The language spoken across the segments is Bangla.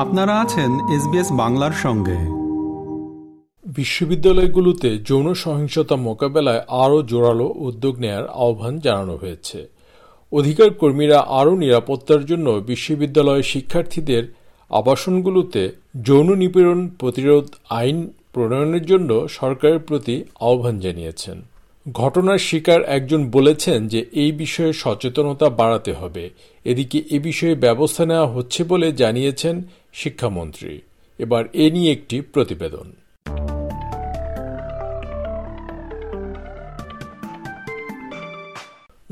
আপনারা আছেন এসবিএস বাংলার সঙ্গে। বিশ্ববিদ্যালয়গুলোতে যৌন সহিংসতা মোকাবেলায় আরও জোরালো উদ্যোগ নেয়ার আহ্বান জানানো হয়েছে। অধিকার কর্মীরা আরও নিরাপত্তার জন্য বিশ্ববিদ্যালয়ের শিক্ষার্থীদের আবাসনগুলোতে যৌন নিপীড়ন প্রতিরোধ আইন প্রণয়নের জন্য সরকারের প্রতি আহ্বান জানিয়েছেন। ঘটনার শিকার একজন বলেছেন যে এই বিষয়ে সচেতনতা বাড়াতে হবে। এদিকে এ বিষয়ে ব্যবস্থা নেওয়া হচ্ছে বলে জানিয়েছেন শিক্ষামন্ত্রী। এবার এ নিয়ে একটি প্রতিবেদন।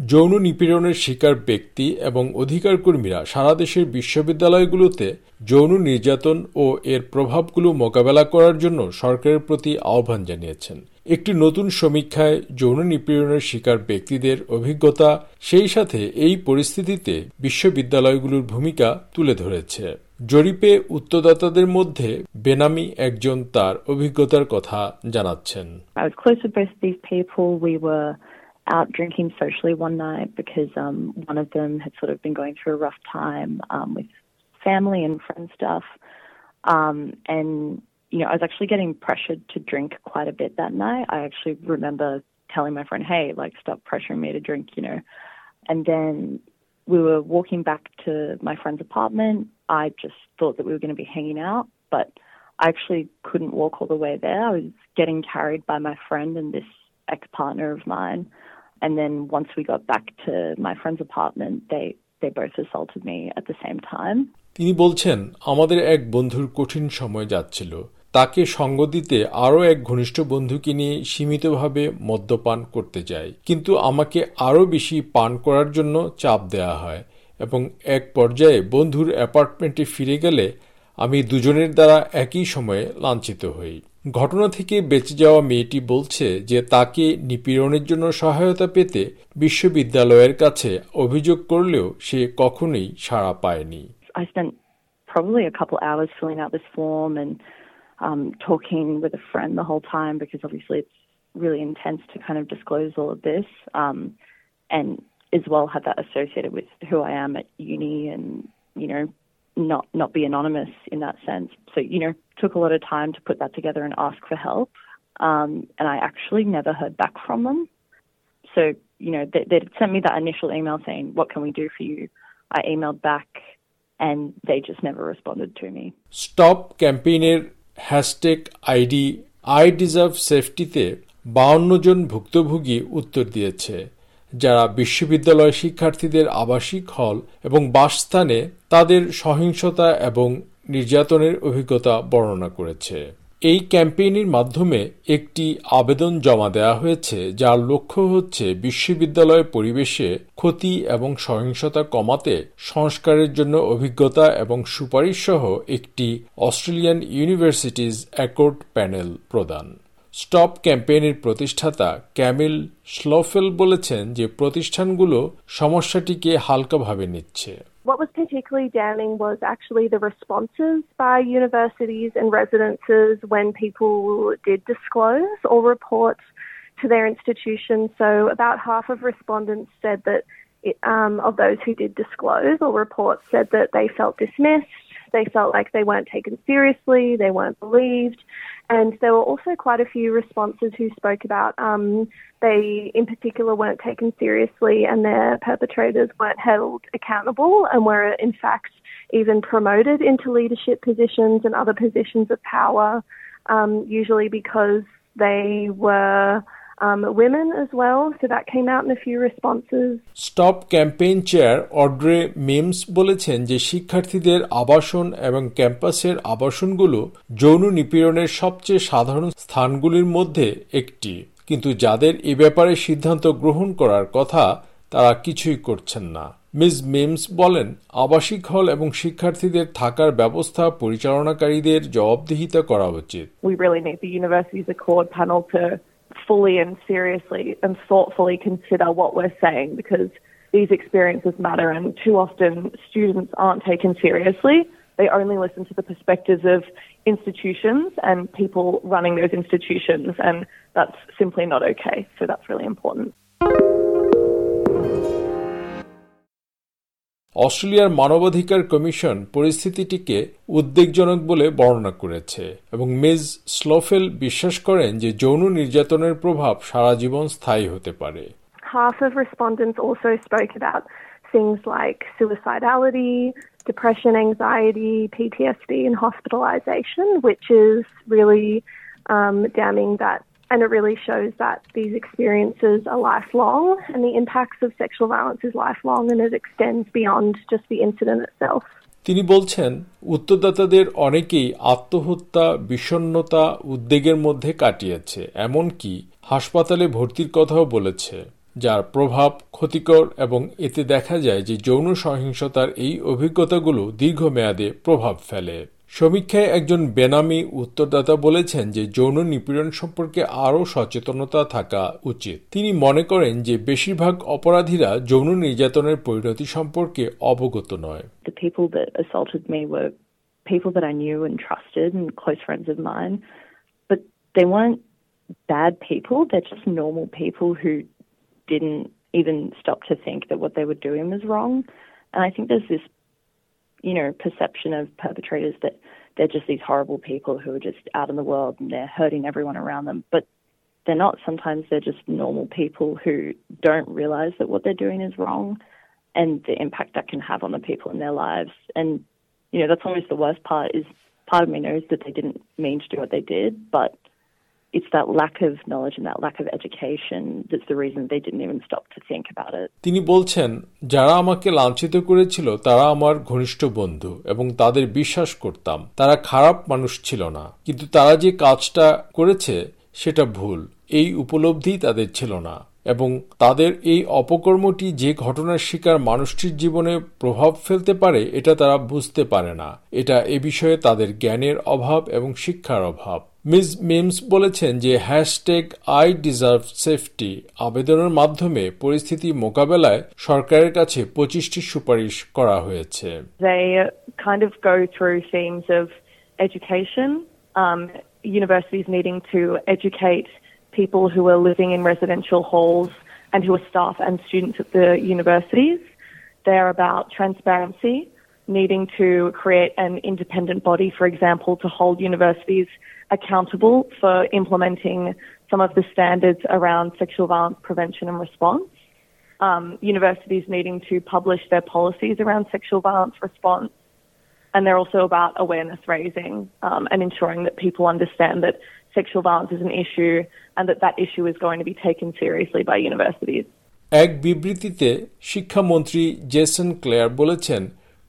যৌন নিপীড়নের শিকার ব্যক্তি এবং অধিকার কর্মীরা সারা দেশের বিশ্ববিদ্যালয়গুলোতে যৌন নির্যাতন ও এর প্রভাবগুলো মোকাবেলা করার জন্য সরকারের প্রতি আহ্বান জানিয়েছেন। একটি নতুন সমীক্ষায় যৌন নিপীড়নের শিকার ব্যক্তিদের অভিজ্ঞতা সেই সাথে এই পরিস্থিতিতে বিশ্ববিদ্যালয়গুলোর ভূমিকা তুলে ধরেছে। জরিপে উত্তরদাতাদের মধ্যে বেনামি একজন তার অভিজ্ঞতার কথা জানাচ্ছেন out drinking socially one night because um, one of them had sort of been going through a rough time um, with family and friend stuff. Um, and, you know, I was actually getting pressured to drink quite a bit that night. I actually remember telling my friend, hey, like, stop pressuring me to drink, you know. And then we were walking back to my friend's apartment. I just thought that we were going to be hanging out, but I actually couldn't walk all the way there. I was getting carried by my friend and this ex partner of mine. And then once we got back to my friend's apartment, they they both assaulted me at the same time. তিনি বলছেন আমাদের এক বন্ধুর কঠিন সময় যাচ্ছিল তাকে সঙ্গ দিতে আরও এক ঘনিষ্ঠ বন্ধুকে নিয়ে সীমিতভাবে মদ্যপান করতে যাই কিন্তু আমাকে আরও বেশি পান করার জন্য চাপ দেয়া হয় এবং এক পর্যায়ে বন্ধুর অ্যাপার্টমেন্টে ফিরে গেলে আমি দুজনের দ্বারা একই সময়ে লাঞ্ছিত হই। ঘটনা থেকে বেঁচে যাওয়া মেয়েটি বলছে যে তাকে নিপীড়নের জন্য সহায়তা পেতে বিশ্ববিদ্যালয়ের কাছে অভিযোগ করলেও সে কখনোই সাড়া পায়নি। I spent probably a couple hours filling out this form and um, talking with a friend the whole time because obviously it's really intense to kind of disclose all of this um, and as well have that associated with who I am at uni and you know not not be anonymous in that sense. So you know took a lot of time to put that together and ask for help. Um, and I actually never heard back from them. So you know they, they sent me that initial email saying what can we do for you. I emailed back and they just never responded to me. Stop Gambini hashtag ID I deserve সেফটিতে বাউন্ন জন ভুক্তভোগী উত্তর দিয়েছে। যারা বিশ্ববিদ্যালয় শিক্ষার্থীদের আবাসিক হল এবং বাসস্থানে তাদের সহিংসতা এবং নির্যাতনের অভিজ্ঞতা বর্ণনা করেছে। এই ক্যাম্পেইনের মাধ্যমে একটি আবেদন জমা দেওয়া হয়েছে, যার লক্ষ্য হচ্ছে বিশ্ববিদ্যালয় পরিবেশে ক্ষতি এবং সহিংসতা কমাতে সংস্কারের জন্য অভিজ্ঞতা এবং সুপারিশ সহ একটি অস্ট্রেলিয়ান ইউনিভার্সিটিজ অ্যাকর্ড প্যানেল প্রদান। স্টপ ক্যাম্পেইনের প্রতিষ্ঠাতা ক্যামিল স্লোফেল বলেছেন যে প্রতিষ্ঠানগুলো সমস্যাটিকে হালকাভাবে নিচ্ছে। What was particularly damning was actually the responses by universities and residences when people did disclose or report to their institution. So, about half of respondents said that, it, um, of those who did disclose or report, said that they felt dismissed, they felt like they weren't taken seriously, they weren't believed, And there were also quite a few responses who spoke about um, they, in particular, weren't taken seriously and their perpetrators weren't held accountable and were, in fact, even promoted into leadership positions and other positions of power, um, usually because they were um, women as well. So that came out in a few responses. Stop campaign chair Audrey Mims বলেছেন যে শিক্ষার্থীদের আবাসন এবং ক্যাম্পাসের আবাসনগুলো যৌন নিপীড়নের সবচেয়ে সাধারণ স্থানগুলির মধ্যে একটি কিন্তু যাদের এ ব্যাপারে সিদ্ধান্ত গ্রহণ করার কথা তারা কিছুই করছেন না মিস মিমস বলেন আবাসিক হল এবং শিক্ষার্থীদের থাকার ব্যবস্থা পরিচালনাকারীদের জবাবদিহিতা করা উচিত We really need the university's accord panel to fully and seriously and thoughtfully consider what we're saying because these experiences matter and too often students aren't taken seriously. They only listen to the perspectives of institutions and people running those institutions and that's simply not okay. So that's really important. অস্ট্রেলিয়ার মানবাধিকার কমিশন পরিস্থিতিটিকে উদ্বেগজনক বলে বর্ণনা করেছে এবং মিজ স্লোফেল বিশ্বাস করেন যে যৌন নির্যাতনের প্রভাব সারা জীবন স্থায়ী হতে পারে Half of respondents also spoke about things like suicidality, depression, anxiety, PTSD, and hospitalization, which is really um, damning that and it really shows that these experiences are lifelong and the impacts of sexual violence is lifelong and it extends beyond just the incident itself. তিনি বলছেন উত্তরদাতাদের অনেকেই আত্মহত্যা বিষণ্নতা উদ্বেগের মধ্যে কাটিয়েছে এমনকি হাসপাতালে ভর্তির কথাও বলেছে যার প্রভাব ক্ষতিকর এবং এতে দেখা যায় যে যৌন সহিংসতার এই অভিজ্ঞতাগুলো দীর্ঘমেয়াদে প্রভাব ফেলে সমীক্ষায় একজন বেনামি উত্তরদাতা বলেছেন যে যৌন নিপীড়ন সম্পর্কে আরও সচেতনতা থাকা উচিত। তিনি মনে করেন যে বেশিরভাগ অপরাধীরা যৌন নির্যাতনের পরিণতি সম্পর্কে অবগত নয়। And I think there's this you know, perception of perpetrators that they're just these horrible people who are just out in the world and they're hurting everyone around them. But they're not. Sometimes they're just normal people who don't realize that what they're doing is wrong and the impact that can have on the people in their lives. And, you know, that's always the worst part is part of me knows that they didn't mean to do what they did, but it's that lack of knowledge and that lack of education that's the reason they didn't even stop to think about it. তিনি বলছেন যারা আমাকে লাঞ্ছিত করেছিল তারা আমার ঘনিষ্ঠ বন্ধু এবং তাদের বিশ্বাস করতাম তারা খারাপ মানুষ ছিল না কিন্তু তারা যে কাজটা করেছে সেটা ভুল এই উপলব্ধি তাদের ছিল না এবং তাদের এই অপকর্মটি যে ঘটনার শিকার মানুষটির জীবনে প্রভাব ফেলতে পারে এটা তারা বুঝতে পারে না। এটা এ বিষয়ে তাদের জ্ঞানের অভাব এবং শিক্ষার অভাব। মিস মিমস বলেছেন যে হ্যাশট্যাগ আই ডিজার্ভ সেফটি আবেদনের মাধ্যমে পরিস্থিতি মোকাবেলায় সরকারের কাছে পঁচিশটি সুপারিশ করা হয়েছে। Um, universities needing to educate people who are living in residential halls and who are staff and students at the universities. They're about transparency, needing to create an independent body, for example, to hold universities accountable for implementing some of the standards around sexual violence prevention and response. Um, universities needing to publish their policies around sexual violence response. And they're also about awareness raising um, and ensuring that people understand that sexual violence is an issue and that that issue is going to be taken seriously by universities. এক বিবৃতিতে শিক্ষামন্ত্রী জেসন ক্লেয়ার বলেছেন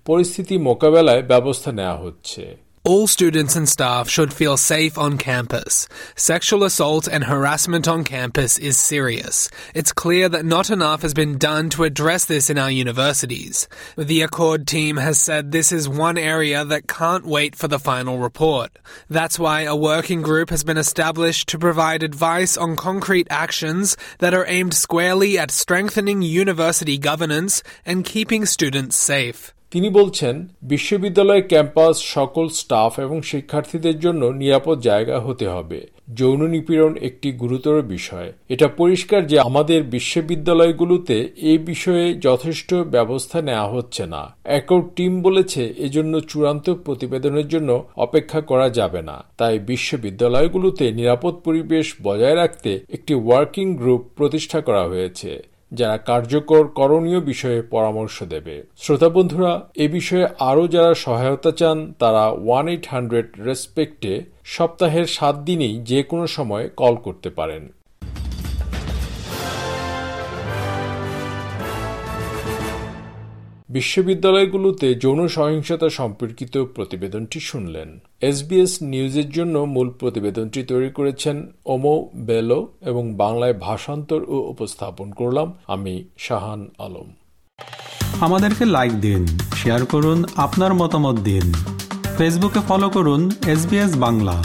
পরিস্থিতি মোকাবেলায় ব্যবস্থা নেওয়া হচ্ছে All students and staff should feel safe on campus. Sexual assault and harassment on campus is serious. It's clear that not enough has been done to address this in our universities. The Accord team has said this is one area that can't wait for the final report. That's why a working group has been established to provide advice on concrete actions that are aimed squarely at strengthening university governance and keeping students safe. তিনি বলছেন, বিশ্ববিদ্যালয় ক্যাম্পাস সকল স্টাফ এবং শিক্ষার্থীদের জন্য নিরাপদ জায়গা হতে হবে। যৌন নিপীড়ন একটি গুরুতর বিষয়। এটা পরিষ্কার যে আমাদের বিশ্ববিদ্যালয়গুলোতে এ বিষয়ে যথেষ্ট ব্যবস্থা নেওয়া হচ্ছে না। একর টিম বলেছে, এজন্য চূড়ান্ত প্রতিবেদনের জন্য অপেক্ষা করা যাবে না। তাই বিশ্ববিদ্যালয়গুলোতে নিরাপদ পরিবেশ বজায় রাখতে একটি ওয়ার্কিং গ্রুপ প্রতিষ্ঠা করা হয়েছে। যারা কার্যকর করণীয় বিষয়ে পরামর্শ দেবে। শ্রোতা বন্ধুরা, এ বিষয়ে আরও যারা সহায়তা চান, তারা ওয়ান এইট হান্ড্রেড রেসপেক্টে সপ্তাহের সাত দিনেই যে কোনো সময় কল করতে পারেন। বিশ্ববিদ্যালয়গুলোতে যৌন সহিংসতা সম্পর্কিত প্রতিবেদনটি শুনলেন। এসবিএস নিউজের জন্য মূল প্রতিবেদনটি তৈরি করেছেন ওমো বেলো এবং বাংলায় ভাষান্তর ও উপস্থাপন করলাম আমি শাহান আলম। আমাদেরকে লাইক দিন শেয়ার করুন, আপনার মতামত দিন। ফেসবুকে ফলো করুন এস বাংলা।